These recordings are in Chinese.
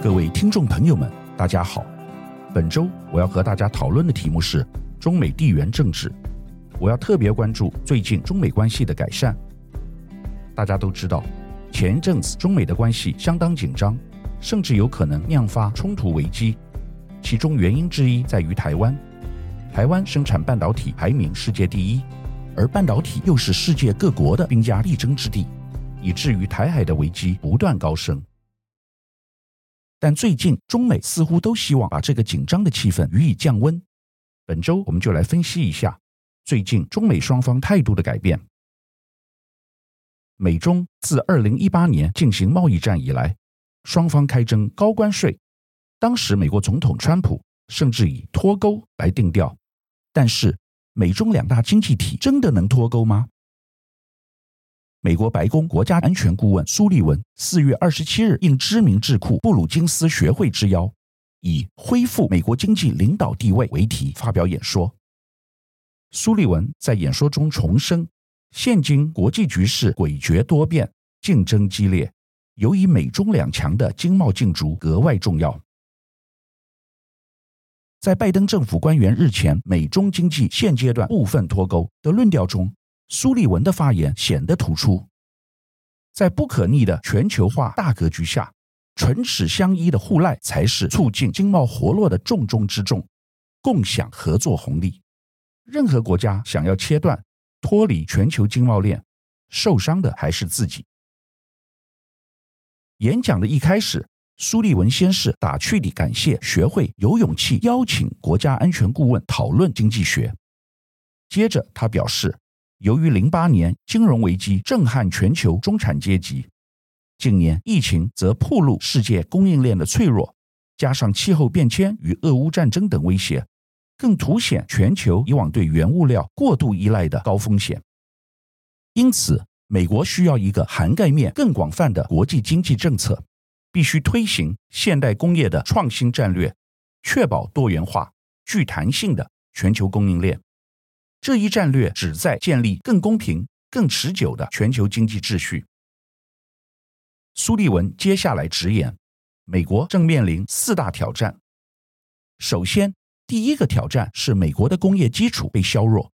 各位听众朋友们，大家好。本周我要和大家讨论的题目是中美地缘政治。我要特别关注最近中美关系的改善。大家都知道，前一阵子中美的关系相当紧张，甚至有可能酿发冲突危机。其中原因之一在于台湾。台湾生产半导体排名世界第一，而半导体又是世界各国的兵家必争之地，以至于台海的危机不断高升。但最近中美似乎都希望把这个紧张的气氛予以降温。本周我们就来分析一下最近中美双方态度的改变。美中自二零一八年进行贸易战以来，双方开征高关税。当时美国总统川普甚至以脱钩来定调。但是美中两大经济体真的能脱钩吗？美国白宫国家安全顾问苏利文四月二十七日应知名智库布鲁金斯学会之邀，以“恢复美国经济领导地位”为题发表演说。苏利文在演说中重申，现今国际局势诡谲多变，竞争激烈，尤以美中两强的经贸竞逐格外重要。在拜登政府官员日前美中经济现阶段部分脱钩的论调中，苏利文的发言显得突出，在不可逆的全球化大格局下，唇齿相依的互赖才是促进经贸活络的重中之重，共享合作红利。任何国家想要切断、脱离全球经贸链，受伤的还是自己。演讲的一开始，苏利文先是打趣地感谢学会有勇气邀请国家安全顾问讨论经济学，接着他表示。由于零八年金融危机震撼全球中产阶级，近年疫情则暴露世界供应链的脆弱，加上气候变迁与俄乌战争等威胁，更凸显全球以往对原物料过度依赖的高风险。因此，美国需要一个涵盖面更广泛的国际经济政策，必须推行现代工业的创新战略，确保多元化、具弹性的全球供应链。这一战略旨在建立更公平、更持久的全球经济秩序。苏利文接下来直言，美国正面临四大挑战。首先，第一个挑战是美国的工业基础被削弱，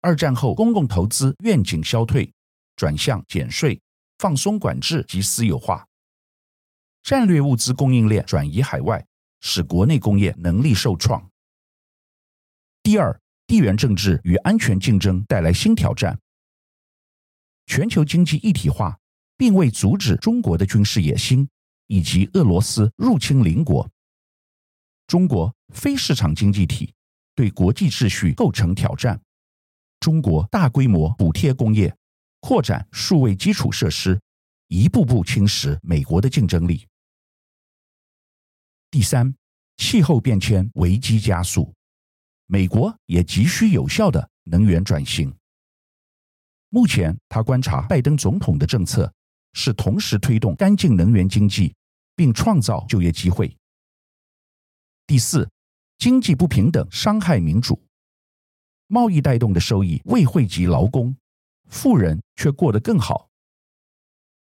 二战后公共投资愿景消退，转向减税、放松管制及私有化，战略物资供应链转移海外，使国内工业能力受创。第二，地缘政治与安全竞争带来新挑战。全球经济一体化并未阻止中国的军事野心以及俄罗斯入侵邻国。中国非市场经济体对国际秩序构成挑战。中国大规模补贴工业，扩展数位基础设施，一步步侵蚀美国的竞争力。第三，气候变迁危机加速。美国也急需有效的能源转型。目前，他观察拜登总统的政策是同时推动干净能源经济，并创造就业机会。第四，经济不平等伤害民主。贸易带动的收益未惠及劳工，富人却过得更好。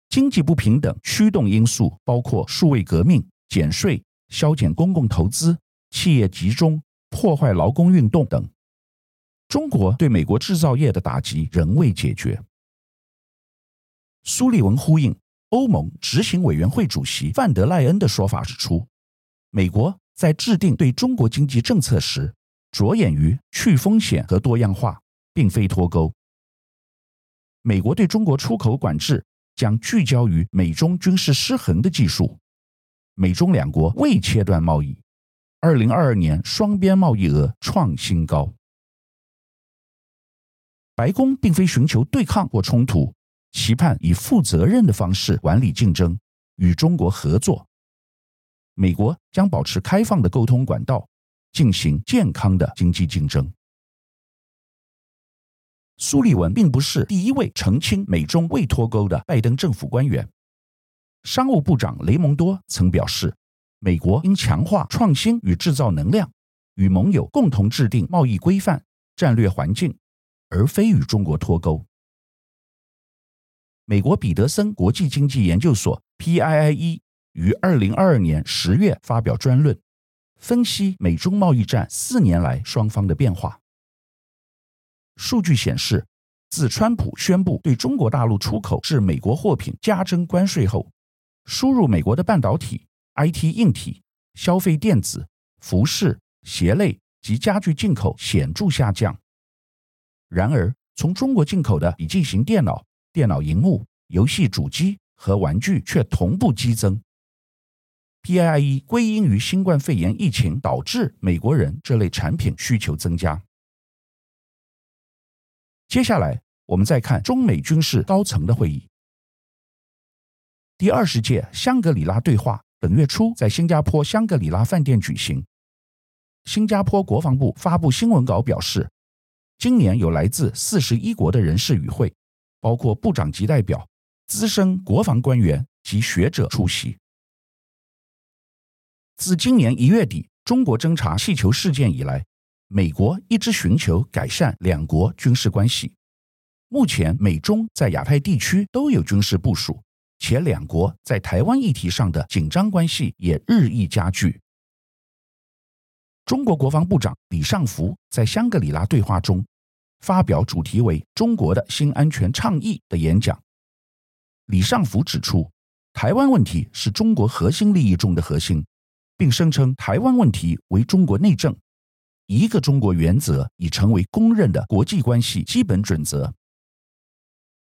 经济不平等驱动因素包括数位革命、减税、削减公共投资、企业集中。破坏劳工运动等，中国对美国制造业的打击仍未解决。苏利文呼应欧盟执行委员会主席范德赖恩的说法，指出，美国在制定对中国经济政策时，着眼于去风险和多样化，并非脱钩。美国对中国出口管制将聚焦于美中军事失衡的技术。美中两国未切断贸易。二零二二年双边贸易额创新高。白宫并非寻求对抗或冲突，期盼以负责任的方式管理竞争，与中国合作。美国将保持开放的沟通管道，进行健康的经济竞争。苏利文并不是第一位澄清美中未脱钩的拜登政府官员，商务部长雷蒙多曾表示。美国应强化创新与制造能量，与盟友共同制定贸易规范、战略环境，而非与中国脱钩。美国彼得森国际经济研究所 （PIIE） 于二零二二年十月发表专论，分析美中贸易战四年来双方的变化。数据显示，自川普宣布对中国大陆出口至美国货品加征关税后，输入美国的半导体、IT 硬体、消费电子、服饰、鞋类及家具进口显著下降。然而，从中国进口的笔记型电脑、电脑荧幕、游戏主机和玩具却同步激增。PIIE 归因于新冠肺炎疫情导致美国人这类产品需求增加。接下来，我们再看中美军事高层的会议。第二十届香格里拉对话本月初在新加坡香格里拉饭店举行。新加坡国防部发布新闻稿表示，今年有来自四十一国的人士与会，包括部长级代表、资深国防官员及学者出席。自今年一月底中国侦察气球事件以来，美国一直寻求改善两国军事关系。目前，美中在亚太地区都有军事部署，且两国在台湾议题上的紧张关系也日益加剧。中国国防部长李尚福在香格里拉对话中发表主题为“中国的新安全倡议”的演讲。李尚福指出，台湾问题是中国核心利益中的核心，并声称台湾问题为中国内政。一个中国原则已成为公认的国际关系基本准则。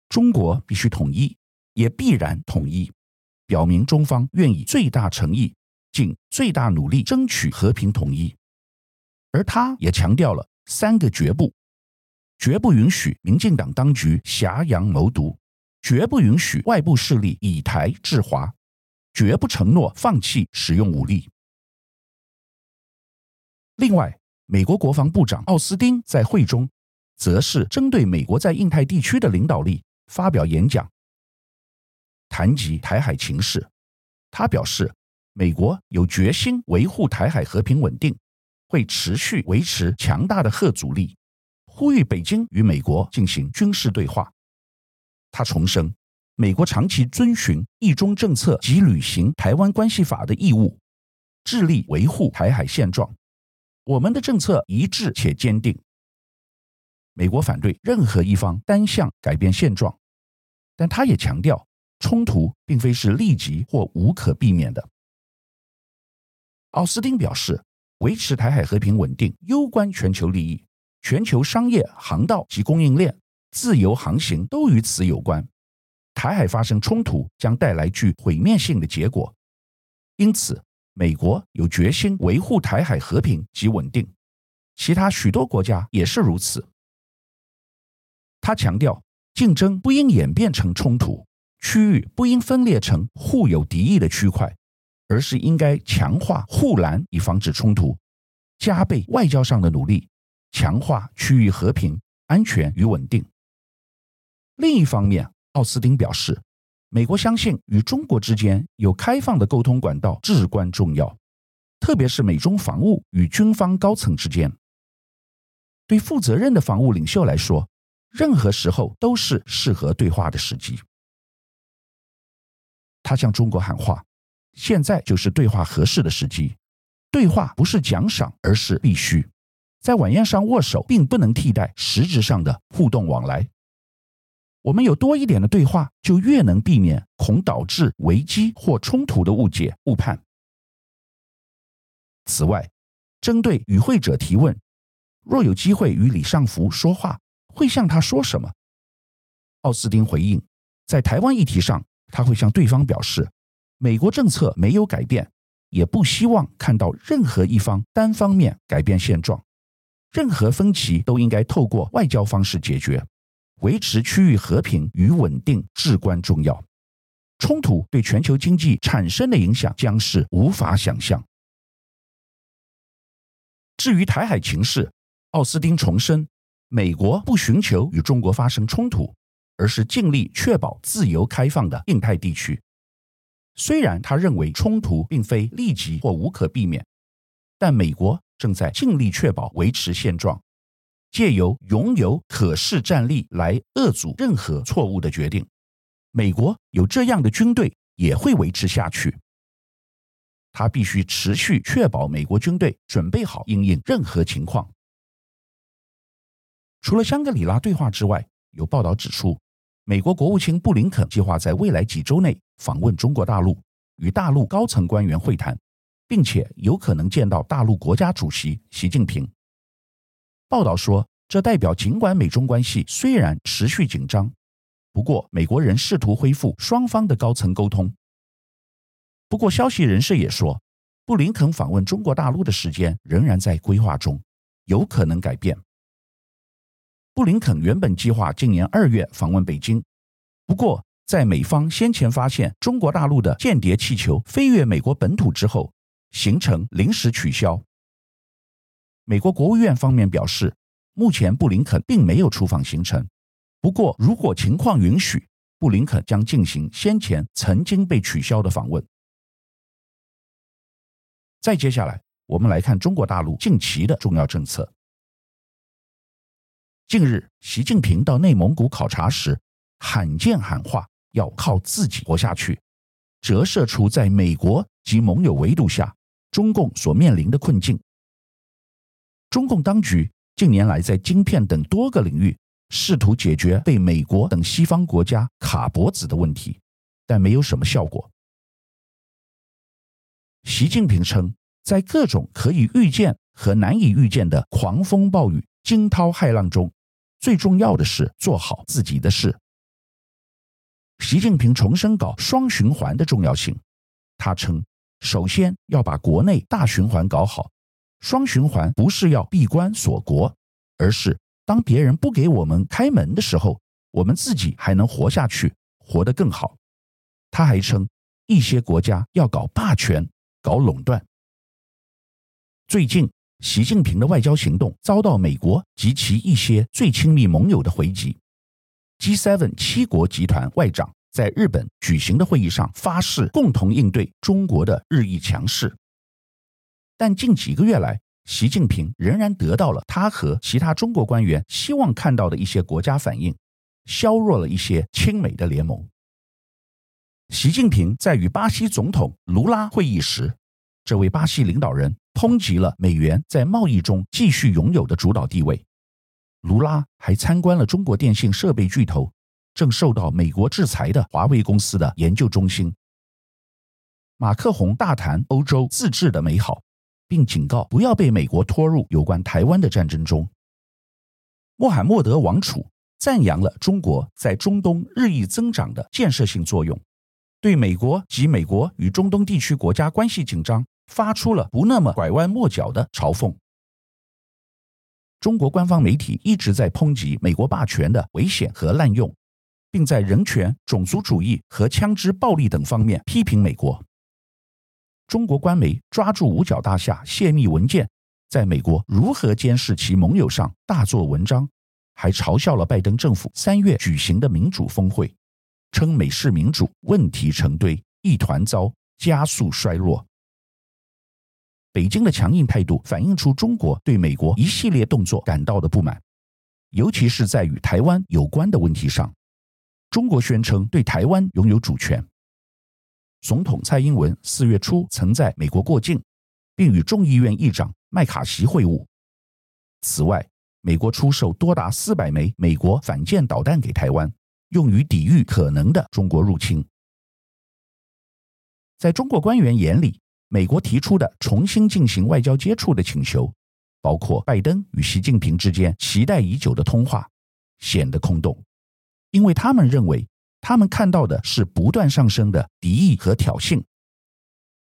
中国必须统一，也必然统一，表明中方愿以最大诚意、尽最大努力争取和平统一。而他也强调了三个绝不：绝不允许民进党当局挟洋谋独，绝不允许外部势力以台制华，绝不承诺放弃使用武力。另外，美国国防部长奥斯汀在会中，则是针对美国在印太地区的领导力发表演讲，谈及台海情势。他表示，美国有决心维护台海和平稳定，会持续维持强大的核阻力，呼吁北京与美国进行军事对话。他重申，美国长期遵循一中政策及履行台湾关系法的义务，致力维护台海现状。我们的政策一致且坚定。美国反对任何一方单向改变现状，但他也强调，冲突并非是立即或无可避免的。奥斯汀表示，维持台海和平稳定攸关全球利益，全球商业、航道及供应链自由航行都与此有关。台海发生冲突将带来具毁灭性的结果，因此。美国有决心维护台海和平及稳定，其他许多国家也是如此。他强调，竞争不应演变成冲突，区域不应分裂成互有敌意的区块，而是应该强化护栏以防止冲突，加倍外交上的努力，强化区域和平、安全与稳定。另一方面，奥斯汀表示。美国相信与中国之间有开放的沟通管道至关重要，特别是美中防务与军方高层之间。对负责任的防务领袖来说，任何时候都是适合对话的时机。他向中国喊话：现在就是对话合适的时机。对话不是奖赏，而是必须。在晚宴上握手，并不能替代实质上的互动往来。我们有多一点的对话，就越能避免恐导致危机或冲突的误解误判。此外，针对与会者提问，若有机会与李尚福说话，会向他说什么？奥斯汀回应，在台湾议题上，他会向对方表示，美国政策没有改变，也不希望看到任何一方单方面改变现状，任何分歧都应该透过外交方式解决。维持区域和平与稳定至关重要，冲突对全球经济产生的影响将是无法想象。至于台海情势，奥斯汀重申，美国不寻求与中国发生冲突，而是尽力确保自由开放的印太地区。虽然他认为冲突并非立即或无可避免，但美国正在尽力确保维持现状。借由拥有可视战力来遏阻任何错误的决定，美国有这样的军队也会维持下去，他必须持续确保美国军队准备好应应任何情况。除了香格里拉对话之外，有报道指出，美国国务卿布林肯计划在未来几周内访问中国大陆，与大陆高层官员会谈，并且有可能见到大陆国家主席习近平。报道说，这代表尽管美中关系虽然持续紧张，不过美国人试图恢复双方的高层沟通。不过，消息人士也说，布林肯访问中国大陆的时间仍然在规划中，有可能改变。布林肯原本计划今年二月访问北京，不过在美方先前发现中国大陆的间谍气球飞越美国本土之后，行程临时取消。美国国务院方面表示，目前布林肯并没有出访行程，不过如果情况允许，布林肯将进行先前曾经被取消的访问。再接下来，我们来看中国大陆近期的重要政策。近日，习近平到内蒙古考察时，罕见喊话要靠自己活下去，折射出在美国及盟友围堵下，中共所面临的困境。中共当局近年来在晶片等多个领域试图解决被美国等西方国家卡脖子的问题，但没有什么效果。习近平称，在各种可以预见和难以预见的狂风暴雨、惊涛骇浪中，最重要的是做好自己的事。习近平重申搞双循环的重要性。他称，首先要把国内大循环搞好。双循环不是要闭关锁国，而是当别人不给我们开门的时候，我们自己还能活下去，活得更好。他还称，一些国家要搞霸权。搞垄断。最近，习近平的外交行动遭到美国及其一些最亲密盟友的回击。G7 七国集团外长在日本举行的会议上发誓共同应对中国的日益强势。但近几个月来，习近平仍然得到了他和其他中国官员希望看到的一些国家反应，削弱了一些亲美的联盟。习近平在与巴西总统卢拉会议时，这位巴西领导人抨击了美元在贸易中继续拥有的主导地位。卢拉还参观了中国电信设备巨头正受到美国制裁的华为公司的研究中心。马克宏大谈欧洲自治的美好，并警告不要被美国拖入有关台湾的战争中。穆罕默德王储赞扬了中国在中东日益增长的建设性作用。对美国及美国与中东地区国家关系紧张，发出了不那么拐弯抹角的嘲讽。中国官方媒体一直在抨击美国霸权的危险和滥用，并在人权、种族主义和枪支暴力等方面批评美国。中国官媒抓住五角大厦泄密文件在美国如何监视其盟友上大做文章，还嘲笑了拜登政府三月举行的民主峰会。称美式民主问题成堆，一团糟，加速衰落。北京的强硬态度反映出中国对美国一系列动作感到的不满，尤其是在与台湾有关的问题上。中国宣称对台湾拥有主权。总统蔡英文四月初曾在美国过境，并与众议院议长麦卡锡会晤。此外，美国出售多达四百枚美国反舰导弹给台湾。用于抵御可能的中国入侵。在中国官员眼里，美国提出的重新进行外交接触的请求，包括拜登与习近平之间期待已久的通话，显得空洞，因为他们认为他们看到的是不断上升的敌意和挑衅。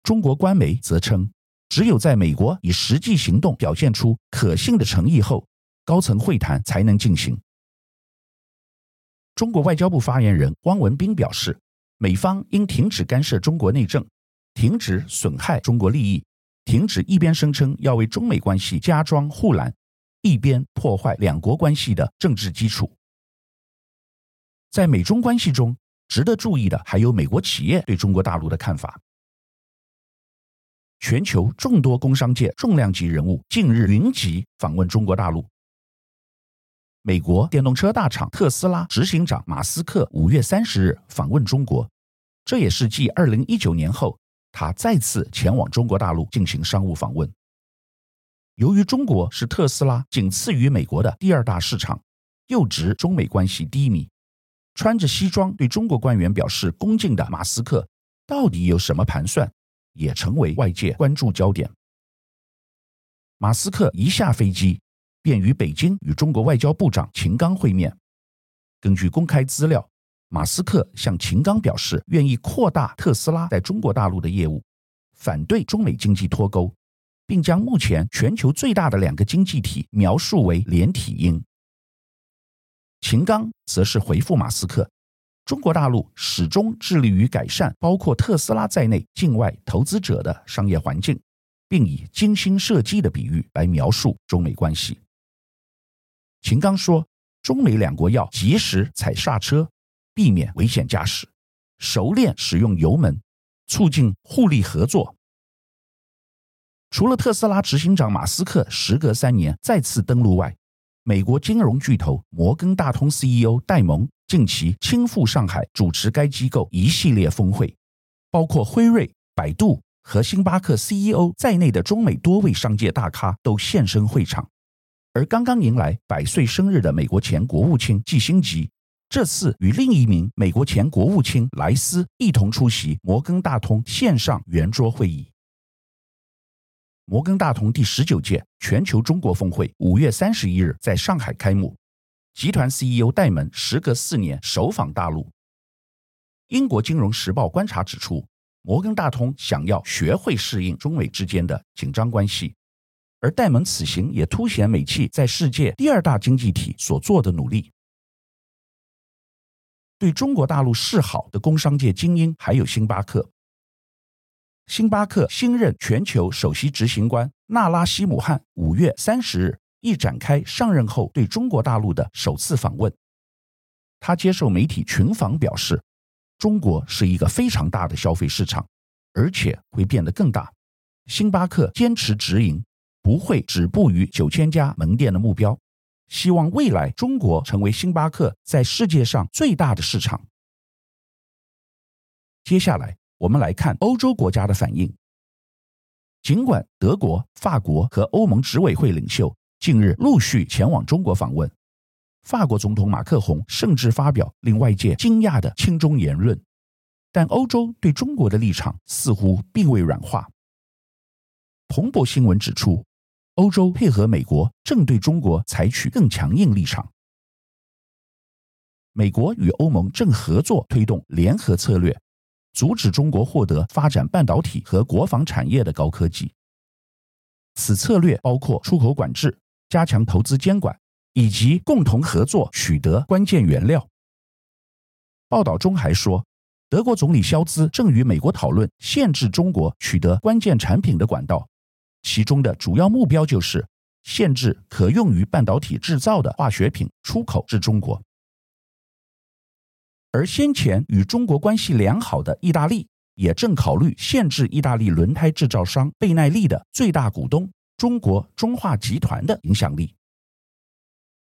中国官媒则称，只有在美国以实际行动表现出可信的诚意后，高层会谈才能进行。中国外交部发言人汪文斌表示，美方应停止干涉中国内政，停止损害中国利益，停止一边声称要为中美关系加装护栏，一边破坏两国关系的政治基础。在美中关系中，值得注意的还有美国企业对中国大陆的看法。全球众多工商界重量级人物近日云集访问中国大陆。美国电动车大厂特斯拉执行长马斯克五月三十日访问中国，这也是继二零一九年后他再次前往中国大陆进行商务访问。由于中国是特斯拉仅次于美国的第二大市场，又值中美关系低迷，穿着西装对中国官员表示恭敬的马斯克到底有什么盘算，也成为外界关注焦点。马斯克一下飞机，便于北京与中国外交部长秦刚会面。根据公开资料，马斯克向秦刚表示愿意扩大特斯拉在中国大陆的业务，反对中美经济脱钩，并将目前全球最大的两个经济体描述为连体婴。秦刚则是回复马斯克，中国大陆始终致力于改善包括特斯拉在内境外投资者的商业环境，并以精心设计的比喻来描述中美关系。秦刚说，中美两国要及时踩刹车。避免危险驾驶，熟练使用油门，促进互利合作。除了特斯拉执行长马斯克时隔三年再次登陆外，美国金融巨头摩根大通 CEO 戴蒙近期亲赴上海主持该机构一系列峰会，包括辉瑞、百度和星巴克 CEO 在内的中美多位商界大咖都现身会场。而刚刚迎来百岁生日的美国前国务卿季辛吉。这次与另一名美国前国务卿莱斯一同出席摩根大通线上圆桌会议。摩根大通第十九届全球中国峰会五月三十一日在上海开幕，集团 CEO 戴蒙时隔四年首访大陆。英国金融时报观察指出，摩根大通想要学会适应中美之间的紧张关系，而戴蒙此行也凸显美企在世界第二大经济体所做的努力。对中国大陆示好的工商界精英还有星巴克。星巴克新任全球首席执行官纳拉希姆汉五月三十日一展开上任后对中国大陆的首次访问。他接受媒体群访表示，中国是一个非常大的消费市场，而且会变得更大。星巴克坚持直营，不会止步于九千家门店的目标。希望未来中国成为星巴克在世界上最大的市场。接下来，我们来看欧洲国家的反应。尽管德国、法国和欧盟执委会领袖近日陆续前往中国访问，法国总统马克宏甚至发表令外界惊讶的亲中言论，但欧洲对中国的立场似乎并未软化。彭博新闻指出。欧洲配合美国，正对中国采取更强硬立场。美国与欧盟正合作推动联合策略，阻止中国获得发展半导体和国防产业的高科技。此策略包括出口管制、加强投资监管，以及共同合作取得关键原料。报道中还说，德国总理肖兹正与美国讨论限制中国取得关键产品的管道。其中的主要目标就是限制可用于半导体制造的化学品出口至中国，而先前与中国关系良好的意大利也正考虑限制意大利轮胎制造商贝耐利的最大股东中国中化集团的影响力。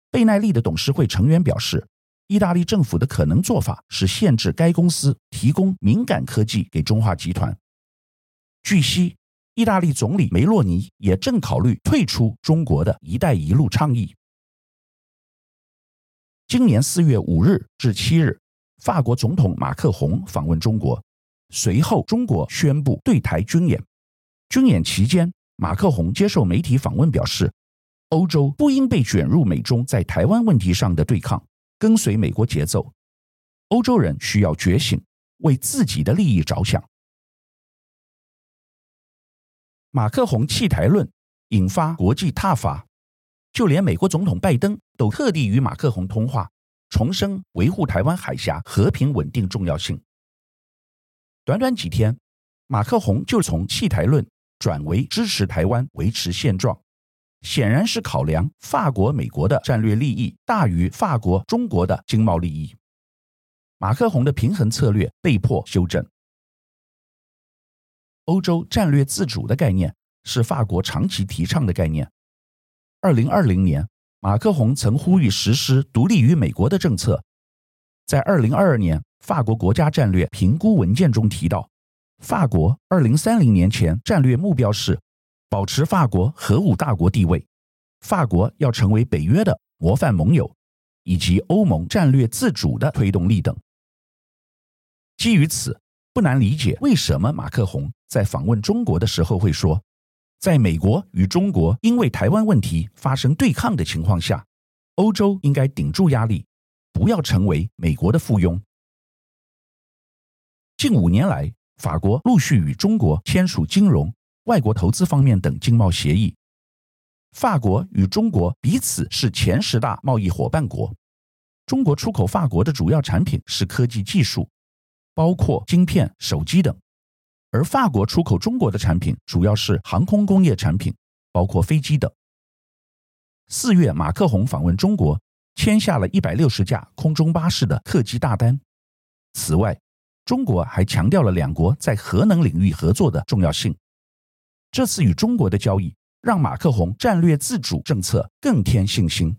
贝耐利的董事会成员表示，意大利政府的可能做法是限制该公司提供敏感科技给中化集团。据悉。意大利总理梅洛尼也正考虑退出中国的一带一路倡议。今年四月五日至七日，法国总统马克宏访问中国，随后中国宣布对台军演。军演期间，马克宏接受媒体访问表示，欧洲不应被卷入美中在台湾问题上的对抗，跟随美国节奏。欧洲人需要觉醒，为自己的利益着想。马克宏弃台论引发国际挞伐，就连美国总统拜登都特地与马克宏通话，重申维护台湾海峡和平稳定重要性。短短几天，马克宏就从弃台论转为支持台湾维持现状，显然是考量法国、美国的战略利益大于法国、中国的经贸利益。马克宏的平衡策略被迫修正。欧洲战略自主的概念是法国长期提倡的概念。二零二零年，马克宏曾呼吁实施独立于美国的政策。在二零二二年法国国家战略评估文件中提到，法国二零三零年前战略目标是保持法国核武大国地位，法国要成为北约的模范盟友，以及欧盟战略自主的推动力等。基于此，不难理解为什么马克宏在访问中国的时候会说，在美国与中国因为台湾问题发生对抗的情况下，欧洲应该顶住压力，不要成为美国的附庸。近五年来，法国陆续与中国签署金融、外国投资方面等经贸协议。法国与中国彼此是前十大贸易伙伴国。中国出口法国的主要产品是科技技术，包括晶片、手机等；而法国出口中国的产品主要是航空工业产品，包括飞机等。四月，马克宏访问中国，签下了一百六十架空中巴士的客机大单。此外，中国还强调了两国在核能领域合作的重要性。这次与中国的交易让马克宏战略自主政策更添信心。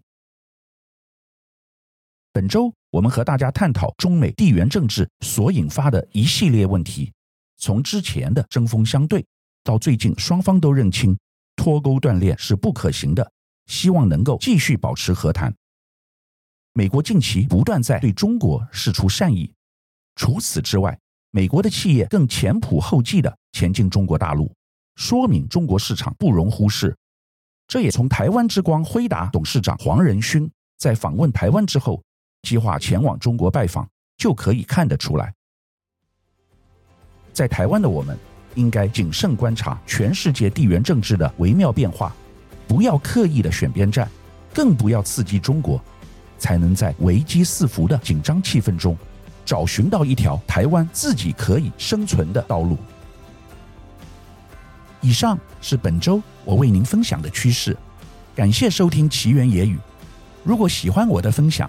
本周我们和大家探讨中美地缘政治所引发的一系列问题，从之前的针锋相对，到最近双方都认清脱钩断链是不可行的，希望能够继续保持和谈。美国近期不断在对中国释出善意。除此之外，美国的企业更前仆后继地前进中国大陆，说明中国市场不容忽视。这也从台湾之光辉达董事长黄仁勋在访问台湾之后，计划前往中国拜访就可以看得出来。在台湾的我们，应该谨慎观察全世界地缘政治的微妙变化，不要刻意的选边站，更不要刺激中国，才能在危机四伏的紧张气氛中。找寻到一条台湾自己可以生存的道路。以上是本周我为您分享的趋势，感谢收听奇缘野语。如果喜欢我的分享，